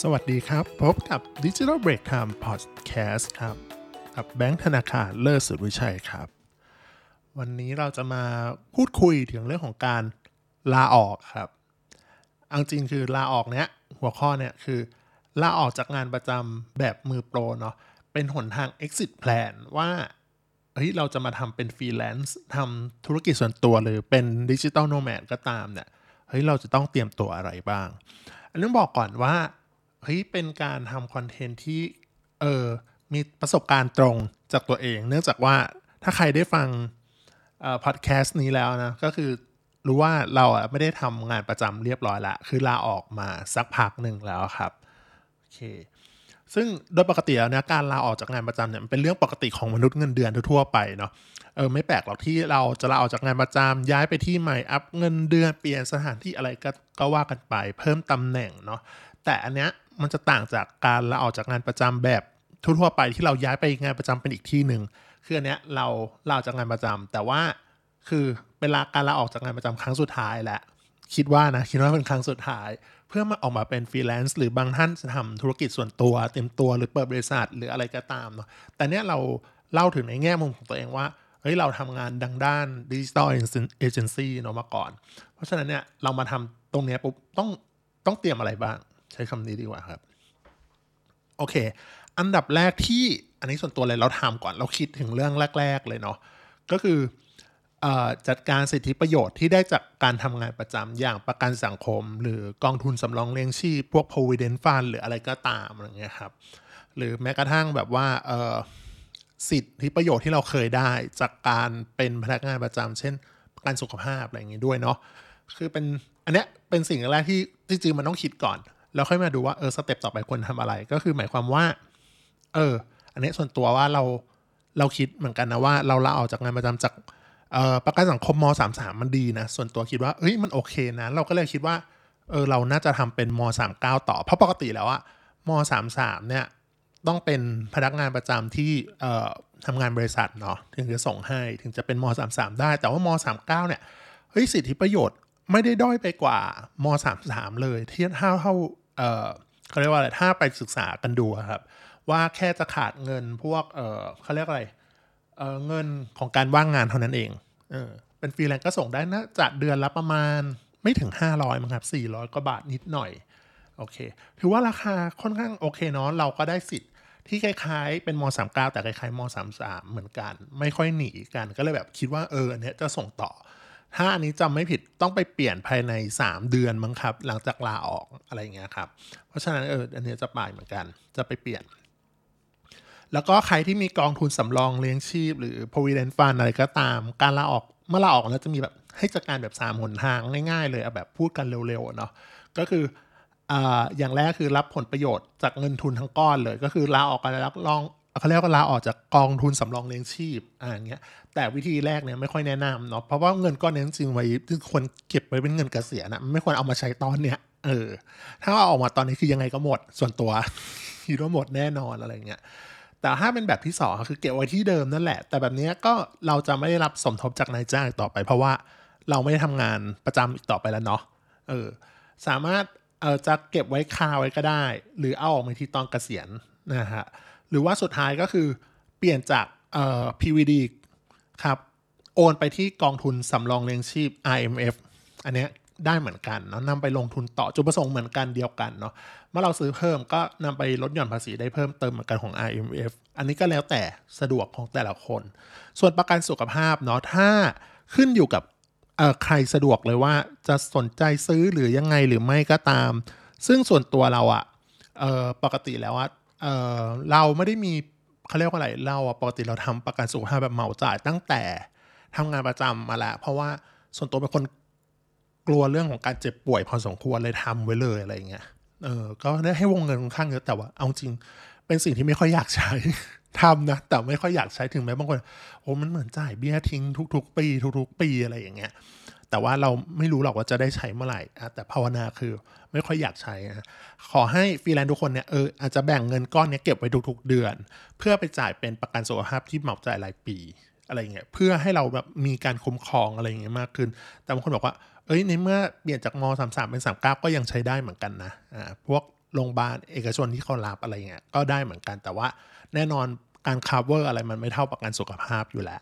สวัสดีครับ พบกับ Digital Break Time Podcast ครับกับแบงค์ธนาคารเลิศสุดวิชัยครับ วันนี้เราจะมาพูดคุยถึงเรื่องของการลาออกครับอังจริงคือลาออกเนี้ยหัวข้อเนี้ยคือลาออกจากงานประจำแบบมือโปรเนาะเป็นหนทาง exit plan ว่าเฮ้ยเราจะมาทำเป็นฟรีแลนซ์ทำธุรกิจส่วนตัวหรือเป็นดิจิ t a ลโนแมดก็ตามเนี่ยเฮ้ยเราจะต้องเตรียมตัวอะไรบ้าง อันนี้บอกก่อนว่า เฮ้ยเป็นการทำคอนเทนต์ที่เออมีประสบการณ์ตรงจากตัวเอง เนื่องจากว่าถ้าใครได้ฟังพอดแคสต์นี้แล้วนะ ก็คือรู้ว่าเราอะไม่ได้ทำงานประจำเรียบร้อยละ คือลาออกมาสักพักหนึ่งแล้วครับโอเคซึ่งโดยปกติแล้วนะการลาออกจากงานประจำเนี่ยมันเป็นเรื่องปกติของมนุษย์เงินเดือนทั่วไปเนาะเออไม่แปลกหรอกที่เราจะลาออกจากงานประจำย้ายไปที่ใหม่อัพเงินเดือนเปลี่ยนสถานที่อะไรก็ก็ว่ากันไปเพิ่มตำแหน่งเนาะแต่อันเนี้ย มันจะต่างจากการลาออกจากงานประจำแบบทั่วๆไปที่เราย้ายไปงานประจำเป็นอีกที่หนึ่งคืออันเนี้ยเราลาออกจากงานประจำแต่ว่าคือเป็นลาการลาออกจากงานประจำครั้งสุดท้ายแหละคิดว่านะคิดว่าเป็นครั้งสุดท้าย เพื่อมาออกมาเป็นฟรีแลนซ์หรือบางท่านจะทำธุรกิจส่วนตัวเต็มตัวหรือเปิดบริษัทหรืออะไรก็ตามเนาะแต่เนี้ยเราเล่าถึงในแง่มุมของตัวเองว่าเฮ้ยเราทำงานดังด้านดิจิตอลเอเจนซี่เนาะมาก่อน เพราะฉะนั้นเนี่ยเรามาทำตรงเนี้ยปุ๊บต้องต้องเตรียมอะไรบ้าง ใช้คำนี้ดีกว่าครับ โอเค อันดับแรกที่อันนี้ส่วนตัวเลยเราทำก่อนเราคิดถึงเรื่องแรก ๆ เลยเนาะก็คืออจัดการสิทธิประโยชน์ที่ได้จากการทำงานประจำอย่างประกันสังคม หรือกองทุนสำรองเลี้ยงชีพ พวก provident fund หรืออะไรก็ตามอะไรเงี้ยครับหรือแม้กระทั่งแบบว่าสิทธิประโยชน์ที่เราเคยได้จากการเป็นพนักงานประจำเช่นประกันสุขภาพอะไรอย่างงี้ด้วยเนาะคือเป็นอันเนี้ยเป็นสิ่งแรกที่จริงๆมันต้องคิดก่อน แล้วค่อยมาดูว่าเออสเต็ปต่อไปควรทำอะไร ก็คือหมายความว่า เออ อันนี้ส่วนตัวว่าเราเราคิดเหมือนกันนะว่าเราลาออกจากงานประจำจากออประกันสังคมมสามสามมันดีนะ ส่วนตัวคิดว่าเอ้ยมันโอเคนะ เราก็เลยคิดว่าเออเราน่าจะทำเป็นมสามเก้าต่อ เพราะปกติแล้วอะมสามสามเนี่ยต้องเป็นพนักงานประจำที่เอ่อทำงานบริษัทเนาะถึงจะส่งให้ถึงจะเป็นมสามสามได้ แต่ว่ามสามเก้าเนี่ยเฮ้ยสิทธิประโยชน์ไม่ได้ด้อยไปกว่ามสามสามเลยเที่เท่าเท่า เขาเรียกว่าอะไรถ้าไปศึกษากันดูครับ ว่าแค่จะขาดเงินพวกเเขาเรียกอะไรเเงินของการว่างงานเท่านั้นเองเออเป็นฟรีแลนซ์ก็ส่งได้นะจัดเดือนละประมาณไม่ถึง 500มั้งครับ400กว่าบาทนิดหน่อยโอเค ถือว่าราคาค่อนข้างโอเคเนาะเราก็ได้สิทธิ์ที่คล้ายๆเป็นม 39 แต่คล้ายๆม 33 เหมือนกัน ไม่ค่อยหนีกันก็เลยแบบคิดว่าเอออันนี้จะส่งต่อ ถ้าอันนี้จำไม่ผิดต้องไปเปลี่ยนภายใน 3 เดือนมั้งครับ หลังจากลาออกอะไรเงี้ยครับ เพราะฉะนั้นเอออันนี้จะไปเหมือนกัน จะไปเปลี่ยน แล้วก็ใครที่มีกองทุนสำรองเลี้ยงชีพ หรือ provident fund อะไรก็ตาม การลาออกเมื่อลาออกแล้วจะมีแบบให้จัดการแบบ3หนทางง่ายๆ เลยเอาแบบพูดกันเร็วๆเนาะก็คือออย่างแรกคือรับผลประโยชน์จากเงินทุนทั้งก้อนเลย ก็คือลาออกกันแล้วลอง เขาเรียกว่าลาออกจากกองทุนสำรองเลี้ยงชีพอ่าเงี้ยแต่วิธีแรกเนี่ยไม่ค่อยแนะนำเนาะเพราะว่าเงินก้อนนี้จริงไว้ที่ควรเก็บไว้เป็นเงินเกษียณนะไม่ควรเอามาใช้ตอนเนี้ยเออถ้าเอาออกมาตอนนี้คือยังไงก็หมดส่วนตัวคิดว่าหมดแน่นอนอะไรเงี้ยแต่ถ้าเป็นแบบที่สองคือเก็บไว้ที่เดิมนั่นแหละ แต่แบบนี้ก็เราจะไม่ได้รับสมทบจากนายจ้างต่อไป เพราะว่าเราไม่ได้ทำงานประจำอีกต่อไปแล้วเนาะเออสามารถเออจะเก็บไว้คาไว้ก็ได้ หรือเอาออกมาที่ตอนเกษียณนะฮะ หรือว่าสุดท้ายก็คือเปลี่ยนจากเอ่อ PVD ครับ โอนไปที่กองทุนสำรองเลี้ยงชีพ IMF อันเนี้ยได้เหมือนกันเนาะนำไปลงทุนต่อจุดประสงค์เหมือนกันเดียวกันเนาะเมื่อเราซื้อเพิ่มก็นำไปลดหย่อนภาษีได้เพิ่มเติมเหมือนกันของ IMF อันนี้ก็แล้วแต่สะดวกของแต่ละคน ส่วนประกันสุขภาพเนาะถ้าขึ้นอยู่กับใครสะดวกเลยว่าจะสนใจซื้อหรือยังไงหรือไม่ก็ตาม ซึ่งส่วนตัวเราอะปกติแล้วอะ เเราไม่ได้มีเขาเรียกว่าอะไรเราปกติเราทำประกันสุขภาพแบบเหมาจ่ายตั้งแต่ทำงานประจำมาแล้วเพราะว่าส่วนตัวเป็นคนกลัวเรื่องของการเจ็บป่วยพอสมควรเลยทำไว้เลยอะไรเงี้ยเออก็ได้ให้วงเงินค่อนข้างเยอะแต่ว่าเอาจริงเป็นสิ่งที่ไม่ค่อยอยากใช้ทำนะ แต่ไม่ค่อยอยากใช้ถึงแม้บางคนโอ้มันเหมือนจ่ายเบี้ยทิ้งทุก ๆ ปี ทุก ๆ ปีอะไรอย่างเงี้ย แต่ว่าเราไม่รู้หรอกว่าจะได้ใช้เมื่อไหร่ แต่ภาวนาคือไม่ค่อยอยากใช้ ขอให้ฟรีแลนซ์ทุกคนเนี่ยเอออาจจะแบ่งเงินก้อนนี้เก็บไว้ทุกๆเดือน เพื่อไปจ่ายเป็นประกันสุขภาพที่เหมาจ่ายรายปีอะไรเงี้ยเพื่อให้เราแบบมีการคุ้มครองอะไรเงี้ยมากขึ้น แต่บางคนบอกว่าเอ้ยในเมื่อเปลี่ยนจากมสามสามเป็นสามเก้าก็ยังใช้ได้เหมือนกันนะอ่าพวกโรงพยาบาลเอกชนที่เขารับอะไรเงี้ยก็ได้เหมือนกัน แต่ว่าแน่นอนการ cover อะไรมันไม่เท่าประกันสุขภาพอยู่แล้ว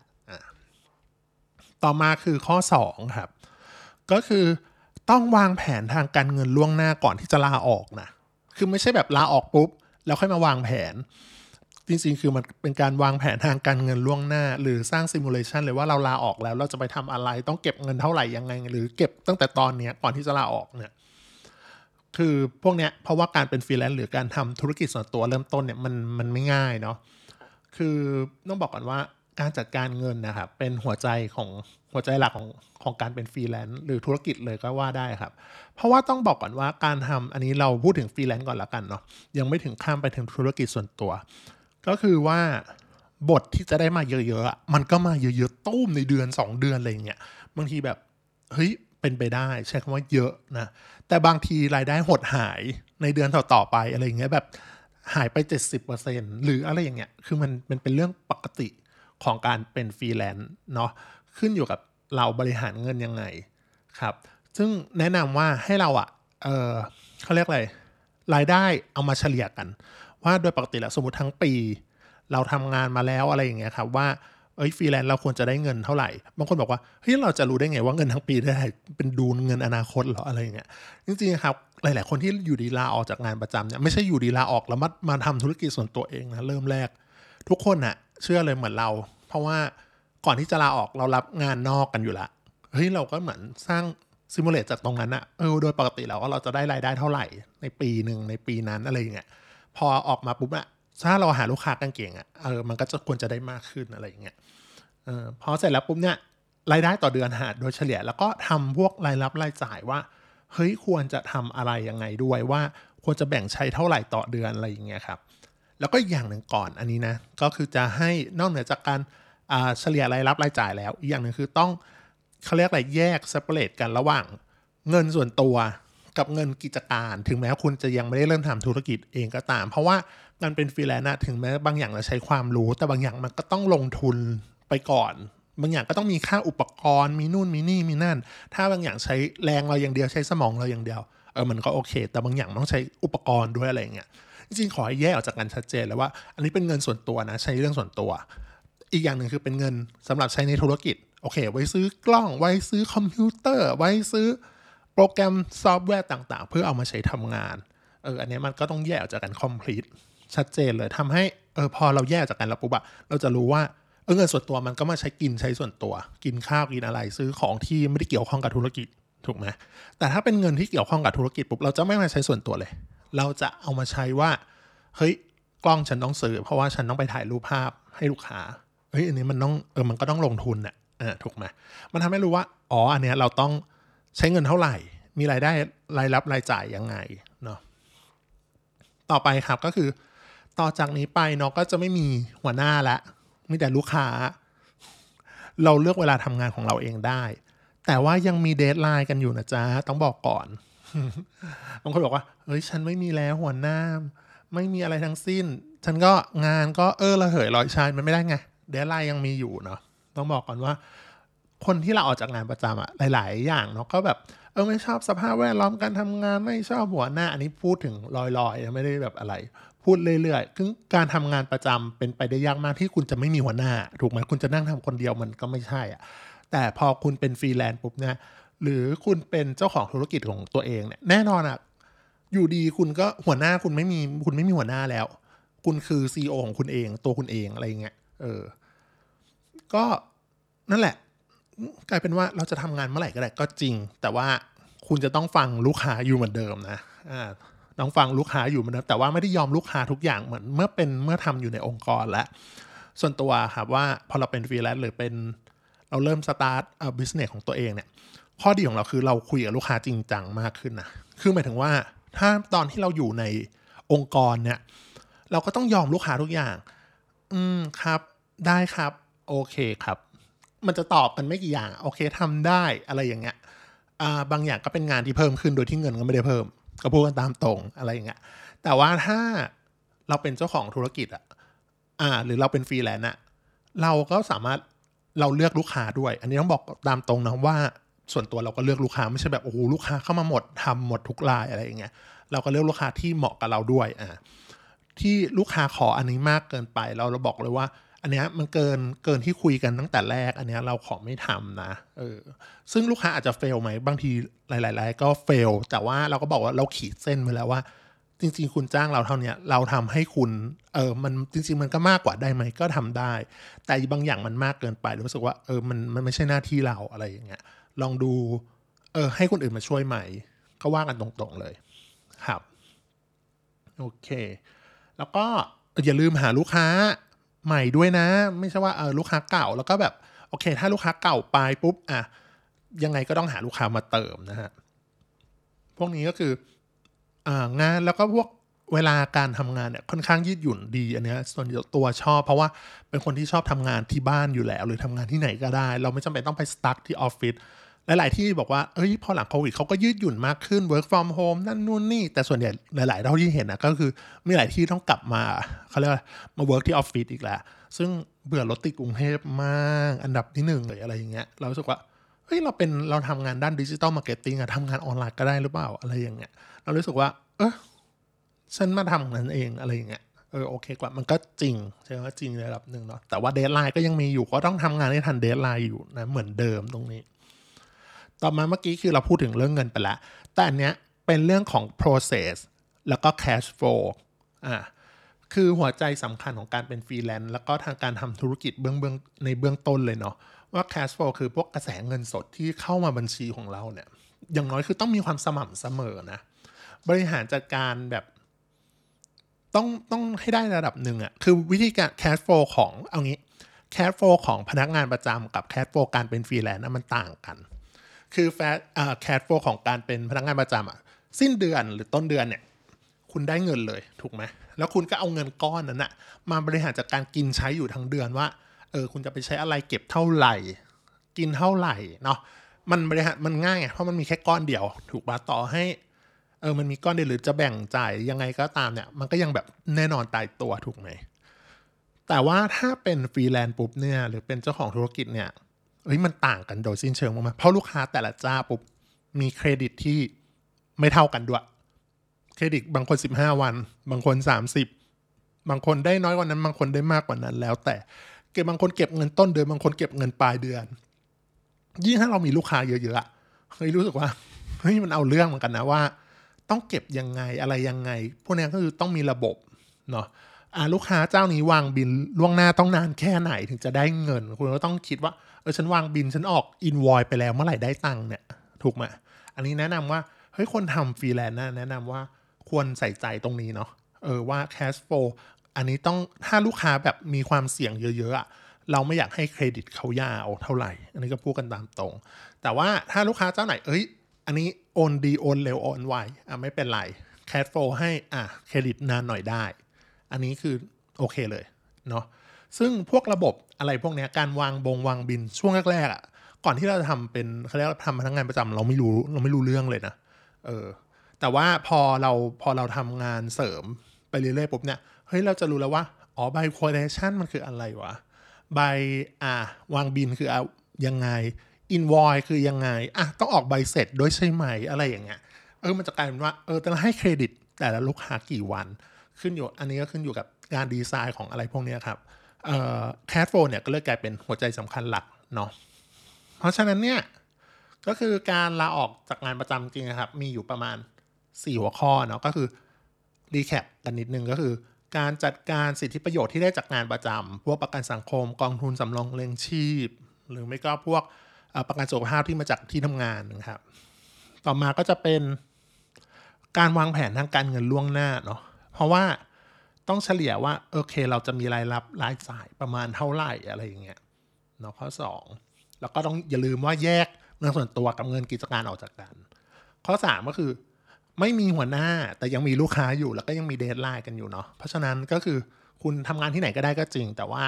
ต่อมาคือข้อ 2 ครับ ก็คือต้องวางแผนทางการเงินล่วงหน้าก่อนที่จะลาออกนะ คือไม่ใช่แบบลาออกปุ๊บ แล้วค่อยมาวางแผน จริงๆ คือมันเป็นการวางแผนทางการเงินล่วงหน้า หรือสร้าง simulation เลยว่าเราลาออกแล้วเราจะไปทำอะไร ต้องเก็บเงินเท่าไหร่ยังไง หรือเก็บตั้งแต่ตอนนี้ก่อนที่จะลาออกเนี่ย คือพวกเนี้ยเพราะว่าการเป็นฟรีแลนซ์หรือการทำธุรกิจส่วนตัวเริ่มต้นเนี่ยมันมันไม่ง่ายเนาะ คือต้องบอกก่อนว่า การจัดการเงินนะครับเป็นหัวใจของหัวใจหลักของของการเป็นฟรีแลนซ์หรือธุรกิจเลยก็ว่าได้ครับ เพราะว่าต้องบอกก่อนว่าการทำอันนี้เราพูดถึงฟรีแลนซ์ก่อนละกันเนาะยังไม่ถึงข้ามไปถึงธุรกิจส่วนตัว ก็คือว่าบทที่จะได้มาเยอะๆมันก็มาเยอะๆตู้มในเดือน 2 เดือนอะไรเงี้ยบางทีแบบเฮ้ยเป็นไปได้ใช้คำว่าเยอะนะแต่บางทีรายได้หดหายในเดือนต่อๆไปอะไรเงี้ยแบบหายไป 70%หรืออะไรอย่างเงี้ยคือมันมันเป็นเรื่องปกติ ของการเป็นฟรีแลนซ์เนาะขึ้นอยู่กับเราบริหารเงินยังไงครับ ซึ่งแนะนำว่าให้เราอะ่ะเออเขาเรียกอะไรรายได้เอามาเฉลี่ยกัน ว่าโดยปกติแล้วสมมติทั้งปี เราทำงานมาแล้วอะไรอย่างเงี้ยครับว่าเอ้ยฟรีแลนซ์เราควรจะได้เงินเท่าไหร่ บางคนบอกว่าเฮ้ยเราจะรู้ได้ไงว่าเงินทั้งปีได้เป็นดูเงินอนาคตหรออะไรอย่างเงี้ยจริงๆครับหลาย ๆ คนที่อยู่ดีลาออกจากงานประจำเนี่ยไม่ใช่อยู่ดีลาออกแล้วมามาทำธุรกิจส่วนตัวเองนะเริ่มแรก ทุกคนอะเชื่อเลยเหมือนเรา เพราะว่าก่อนที่จะลาออกเรารับงานนอกกันอยู่ละเฮ้ยเราก็เหมือนสร้างซิมูเลตจากตรงนั้นอะเออโดยปกติแล้วว่าเราจะได้รายได้เท่าไหร่ ในปีหนึ่งในปีนั้นอะไรอย่างเงี้ยพอออกมาปุ๊บอะถ้าเราหาลูกค้ากันเก่งอะเออมันก็จะควรจะได้มากขึ้นอะไรอย่างเงี้ยเออพอเสร็จแล้วปุ๊บเนี่ยรายได้ต่อเดือนหาโดยเฉลี่ย แล้วก็ทำพวกรายรับรายจ่ายว่าเฮ้ยควรจะทำอะไรยังไงด้วยว่าควรจะแบ่งใช้เท่าไหร่ต่อเดือนอะไรอย่างเงี้ยครับ แล้วก็อย่างหนึ่งก่อนอันนี้นะก็คือจะให้นอกเหนือจากการเฉลี่ยรายรับรายจ่ายแล้วอีกอย่างหนึ่งคือต้องเขาเรียกอะไรแยก separate กันระหว่างเงินส่วนตัวกับเงินกิจการถึงแม้คุณจะยังไม่ได้เริ่มทำธุรกิจเองก็ตาม เพราะว่าการเป็นฟรีแลนซ์ถึงแม้บางอย่างเราใช้ความรู้ แต่บางอย่างมันก็ต้องลงทุนไปก่อน บางอย่างก็ต้องมีค่าอุปกรณ์มีนู่นมีนี่มีนั่น ถ้าบางอย่างใช้แรงเราอย่างเดียวใช้สมองเราอย่างเดียวเออมันก็โอเค แต่บางอย่างต้องใช้อุปกรณ์ด้วยอะไรเงี้ย จริงๆขอให้แยกออกจากกันชัดเจนเลยว่า อันนี้เป็นเงินส่วนตัวนะ ใช้เรื่องส่วนตัว อีกอย่างหนึ่งคือเป็นเงินสำหรับใช้ในธุรกิจโอเค ไว้ซื้อกล้อง ไว้ซื้อคอมพิวเตอร์ ไว้ซื้อโปรแกรมซอฟต์แวร์ต่างๆ เพื่อเอามาใช้ทำงานเอออันนี้มันก็ต้องแยกออกจากกัน complete ชัดเจนเลยทำให้เออพอเราแยกจากกันแล้วปุ๊บอะเราจะรู้ว่าเออเงินส่วนตัวมันก็มาใช้กินใช้ส่วนตัว กินข้าวกินอะไรซื้อของที่ไม่ได้เกี่ยวข้องกับธุรกิจถูกไหมแต่ถ้าเป็นเงินที่เกี่ยวข้องกับธุรกิจปุ๊บเราจะไม่มาใช้ส่วนตัวเลย เราจะเอามาใช้ว่า เฮ้ย กล้องฉันต้องซื้อเพราะว่าฉันต้องไปถ่ายรูปภาพให้ลูกค้า เฮ้ย อันนี้มันต้อง เออ มันก็ต้องลงทุนอะอ่าถูกไหมมันทำให้รู้ว่า อ๋อ อันเนี้ยเราต้องใช้เงินเท่าไหร่ มีรายได้รายรับรายจ่ายยังไงเนาะ ต่อไปครับก็คือ ต่อจากนี้ไปเนาะก็จะไม่มีหัวหน้าละ มีแต่ลูกค้า เราเลือกเวลาทำงานของเราเองได้ แต่ว่ายังมี deadline กันอยู่นะจ๊ะ ต้องบอกก่อน บางคนบอกว่าเฮ้ยฉันไม่มีแล้วหัวหน้า ไม่มีอะไรทั้งสิ้น ฉันก็งานก็เออระเหยลอยชายมันไม่ได้ไง deadline ยังมีอยู่เนาะต้องบอกก่อนว่า คนที่เราออกจากงานประจำอะหลาย ๆ อย่างเนาะก็แบบเออไม่ชอบสภาพแวดล้อมการทำงานไม่ชอบหัวหน้า อันนี้พูดถึงลอยๆไม่ได้แบบอะไร พูดเรื่อยๆคือการทำงานประจำเป็นไปได้ยากมากที่คุณจะไม่มีหัวหน้า ถูกไหมคุณจะนั่งทำคนเดียวมันก็ไม่ใช่อะแต่พอคุณเป็นฟรีแลนซ์ปุ๊บเนี่ย หรือคุณเป็นเจ้าของธุรกิจของตัวเองเนี่ยแน่นอนอะอยู่ดีคุณก็หัวหน้าคุณไม่มีคุณไม่มีหัวหน้าแล้ว คุณคือซีอของคุณเอง ตัวคุณเองอะไรเงี้ยเออ ก็นั่นแหละ กลายเป็นว่าเราจะทำงานเมื่อไหร่ก็ได้ก็จริง แต่ว่าคุณจะต้องฟังลูกค้าอยู่เหมือนเดิมนะอ่าต้องฟังลูกค้าอยู่เหมือนเดิมแต่ว่าไม่ได้ยอมลูกค้าทุกอย่างเหมือนเมื่อเป็นเมื่อทำอยู่ในองค์กรแล้วส่วนตัวครับว่าพอเราเป็นฟรีแลนซ์หรือเป็น เราเริ่มสตาร์ทเอ่อ business ของตัวเองเนี่ยข้อดีของเราคือเราคุยกับลูกค้าจริงจังมากขึ้นนะคือหมายถึงว่าถ้าตอนที่เราอยู่ในองค์กรเนี่ย เราก็ต้องยอมลูกค้าทุกอย่าง อืมครับ ได้ครับ โอเคครับ มันจะตอบกันไม่กี่อย่าง โอเคทำได้อะไรอย่างเงี้ยอ่าบางอย่างก็เป็นงานที่เพิ่มขึ้นโดยที่เงินก็ไม่ได้เพิ่ม ก็พูดกันตามตรงอะไรอย่างเงี้ย แต่ว่าถ้าเราเป็นเจ้าของธุรกิจอะอ่า หรือเราเป็นฟรีแลนซ์อะเราก็สามารถ เราเลือกลูกค้าด้วย อันนี้ต้องบอกตามตรงนะว่าส่วนตัวเราก็เลือกลูกค้าไม่ใช่แบบโอ้โหลูกค้าเข้ามาหมดทำหมดทุกรายอะไรอย่างเงี้ยเราก็เลือกลูกค้าที่เหมาะกับเราด้วยอะที่ลูกค้าขออันนี้มากเกินไป เราเราบอกเลยว่า อันเนี้ยมันเกินเกินที่คุยกันตั้งแต่แรก อันเนี้ยเราขอไม่ทำนะเออซึ่งลูกค้าอาจจะเฟลไหมบางทีหลายๆรายก็เฟลแต่ว่าเราก็บอกว่าเราขีดเส้นไว้แล้วว่า จริง ๆ คุณจ้างเราเท่านี้เราทำให้คุณเออมันจริง ๆ มันก็มากกว่าได้ไหมก็ทำได้ แต่บางอย่างมันมากเกินไปรู้สึกว่าเออมันมันไม่ใช่หน้าที่เราอะไรอย่างเงี้ยลองดูเออให้คนอื่นมาช่วยใหม่ก็ว่ากันตรงๆเลยครับโอเค แล้วก็อย่าลืมหาลูกค้าใหม่ด้วยนะ ไม่ใช่ว่าเออลูกค้าเก่าแล้วก็แบบโอเค ถ้าลูกค้าเก่าไปปุ๊บอะยังไงก็ต้องหาลูกค้ามาเติมนะฮะพวกนี้ก็คือ งานแล้วก็พวกเวลาการทำงานเนี่ยค่อนข้างยืดหยุ่นดีอันเนี้ยส่วนตัวชอบ เพราะว่าเป็นคนที่ชอบทำงานที่บ้านอยู่แล้ว หรือทำงานที่ไหนก็ได้ เราไม่จำเป็นต้องไป stuck ที่ออฟฟิศหลาย ๆ ที่บอกว่าเอ้ยพอหลังโควิดเขาก็ยืดหยุ่นมากขึ้น work from home นั่นนู่นนี่ แต่ส่วนใหญ่หลาย ๆ เท่าที่เห็นนะก็คือมีหลายที่ต้องกลับมาเขาเรียกว่ามา work ที่ออฟฟิศอีกแล้วซึ่งเบื่อรถติดกรุงเทพมาก อันดับที่หนึ่งเลยอะไรอย่างเงี้ยเรารู้สึกว่า เฮ้ยเราเป็นเราทำงานด้าน digital marketing อะทำงานออนไลน์ก็ได้หรือเปล่าอะไรอย่างเงี้ยเรารู้สึกว่า เออฉันมาทำนั้นเองอะไรอย่างเงี้ยเออโอเคกว่ามันก็จริงใช่ไหมจริงในระดับหนึ่งเนาะแต่ว่า deadline ก็ยังมีอยู่ก็ต้องทำงานให้ทัน deadline อยู่นะเหมือนเดิมตรงนี้ ต่อมาเมื่อกี้คือเราพูดถึงเรื่องเงินไปแล้ว แต่อันเนี้ยเป็นเรื่องของ process แล้วก็ cash flow อ่าคือหัวใจสำคัญของการเป็นฟรีแลนซ์แล้วก็ทางการทำธุรกิจเบื้องเบื้องในเบื้องต้นเลยเนาะ ว่า cash flow คือพวกกระแสเงินสดที่เข้ามาบัญชีของเราเนี่ย อย่างน้อยคือต้องมีความสม่ำเสมอนะ บริหารจัดการแบบต้องต้องให้ได้ระดับหนึ่งอะ่ะ คือวิธีการ cash flow ของเอางี้ cash flow ของพนักงานประจำกับ cash flow การเป็นฟรีแลนซ์มันต่างกัน คือแฟอ่า cash flow ของการเป็นพนักงานประจำอะสิ้นเดือนหรือต้นเดือนเนี่ย คุณได้เงินเลยถูกไหมแล้วคุณก็เอาเงินก้อนนั้นอะมาบริหารจัดการกินใช้อยู่ทั้งเดือนว่า เออคุณจะไปใช้อะไรเก็บเท่าไหร่ กินเท่าไหร่เนาะมันบริหารมันง่ายเพราะมันมีแค่ก้อนเดียว ถูกปะต่อให้เออมันมีก้อนเดียวหรือจะแบ่งจ่ายยังไงก็ตามเนี่ย มันก็ยังแบบแน่นอนตายตัวถูกไหมแต่ว่าถ้าเป็นฟรีแลนซ์ปุ๊บเนี่ยหรือเป็นเจ้าของธุรกิจเนี่ยเฮ้ยมันต่างกันโดยสิ้นเชิงมากเพราะลูกค้าแต่ละเจ้าปุ๊บมีเครดิตที่ไม่เท่ากันด้วย เครดิตบางคน 15 วัน บางคน 30 บางคนได้น้อยกว่านั้น บางคนได้มากกว่านั้นแล้วแต่ เก็บบางคนเก็บเงินต้นเดือนบางคนเก็บเงินปลายเดือน ยิ่งถ้าเรามีลูกค้าเยอะๆเฮ้ยรู้สึกว่าเฮ้ยมันเอาเรื่องเหมือนกันนะว่า ต้องเก็บยังไงอะไรยังไง พวกนี้ก็คือต้องมีระบบเนาะอ่าลูกค้าเจ้านี้วางบินล่วงหน้าต้องนานแค่ไหนถึงจะได้เงิน คุณก็ต้องคิดว่าเออฉันวางบินฉันออกอินวอยไปแล้วเมื่อไหร่ได้ตังค์เนี่ยถูกไหมอันนี้แนะนำว่าเฮ้ยคนทำฟรีแลนซ์นะแนะนำว่าควรใส่ใจตรงนี้เนาะเออว่า cash flow อันนี้ต้องถ้าลูกค้าแบบมีความเสี่ยงเยอะๆเราไม่อยากให้เครดิตเขายาวเท่าไหร่ อันนี้ก็พูดกันตามตรง แต่ว่าถ้าลูกค้าเจ้าไหน เอ้ย อันนี้โอนดีโอนเร็วโอนไวอะไม่เป็นไรแคดโฟให้อะเครดิตนานหน่อยได้ อันนี้คือโอเคเลยเนาะซึ่งพวกระบบอะไรพวกนี้การวางบงวางบินช่วงแรกๆอะก่อนที่เราจะทำเป็นเขาเรียกทำพนักงานประจำเราไม่รู้เราไม่รู้เรื่องเลยนะเออแต่ว่าพอเราพอเราทำงานเสริมไปเรื่อยๆปุ๊บเนี่ย เฮ้ยเราจะรู้แล้วว่า อ๋อใบ quotation มันคืออะไรวะใบอ่าวางบินคืออะยังไงอินวอยคือยังไง อะ ต้องออกใบเสร็จด้วยใช่ไหมอะไรอย่างเงี้ย เออ มันจะกลายเป็นว่า เออ แต่ละให้เครดิต แต่ละลูกค้ากี่วัน ขึ้นอยู่ อันนี้ก็ขึ้นอยู่กับการดีไซน์ของอะไรพวกนี้ครับ เอ่อ cash flow เนี่ยก็เลยกลายเป็นหัวใจสำคัญหลักเนาะ เพราะฉะนั้นเนี่ย ก็คือการลาออกจากงานประจำจริงครับ มีอยู่ประมาณ 4 หัวข้อเนาะ ก็คือรีแคปกันนิดนึงก็คือ การจัดการสิทธิประโยชน์ที่ได้จากงานประจำพวกประกันสังคมกองทุนสำรองเลี้ยงชีพ หรือไม่ก็พวกประกันสุขภาพที่มาจากที่ทำงานนะครับ ต่อมาก็จะเป็นการวางแผนทางการเงินล่วงหน้าเนาะเพราะว่าต้องเฉลี่ยว่าโอเค เราจะมีรายรับรายจ่ายประมาณเท่าไหร่อะไรอย่างเงี้ยเนาะข้อ 2 แล้วก็ต้องอย่าลืมว่าแยกเงินส่วนตัวกับเงินกิจการออกจากกัน ข้อ 3 ก็คือ ไม่มีหัวหน้าแต่ยังมีลูกค้าอยู่แล้วก็ยังมี deadline กันอยู่เนาะเพราะฉะนั้นก็คือคุณทำงานที่ไหนก็ได้ก็จริง แต่ว่า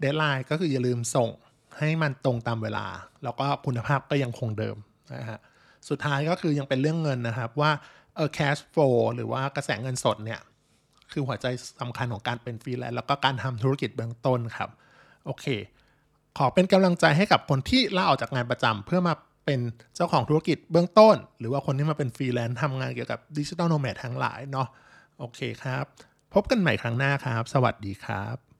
deadline ก็คืออย่าลืมส่งให้มันตรงตามเวลา แล้วก็คุณภาพก็ยังคงเดิมนะฮะสุดท้ายก็คือยังเป็นเรื่องเงินนะครับว่าเออ cash flow หรือว่ากระแสเงินสดเนี่ยคือหัวใจสำคัญของการเป็นฟรีแลนซ์แล้วก็การทำธุรกิจเบื้องต้นครับโอเค ขอเป็นกำลังใจให้กับคนที่ลาออกจากงานประจำเพื่อมา เป็นเจ้าของธุรกิจเบื้องต้น หรือว่าคนที่มาเป็นฟรีแลนซ์ทำงานเกี่ยวกับ digital nomad ทั้งหลายเนาะโอเคครับ พบกันใหม่ครั้งหน้าครับ สวัสดีครับ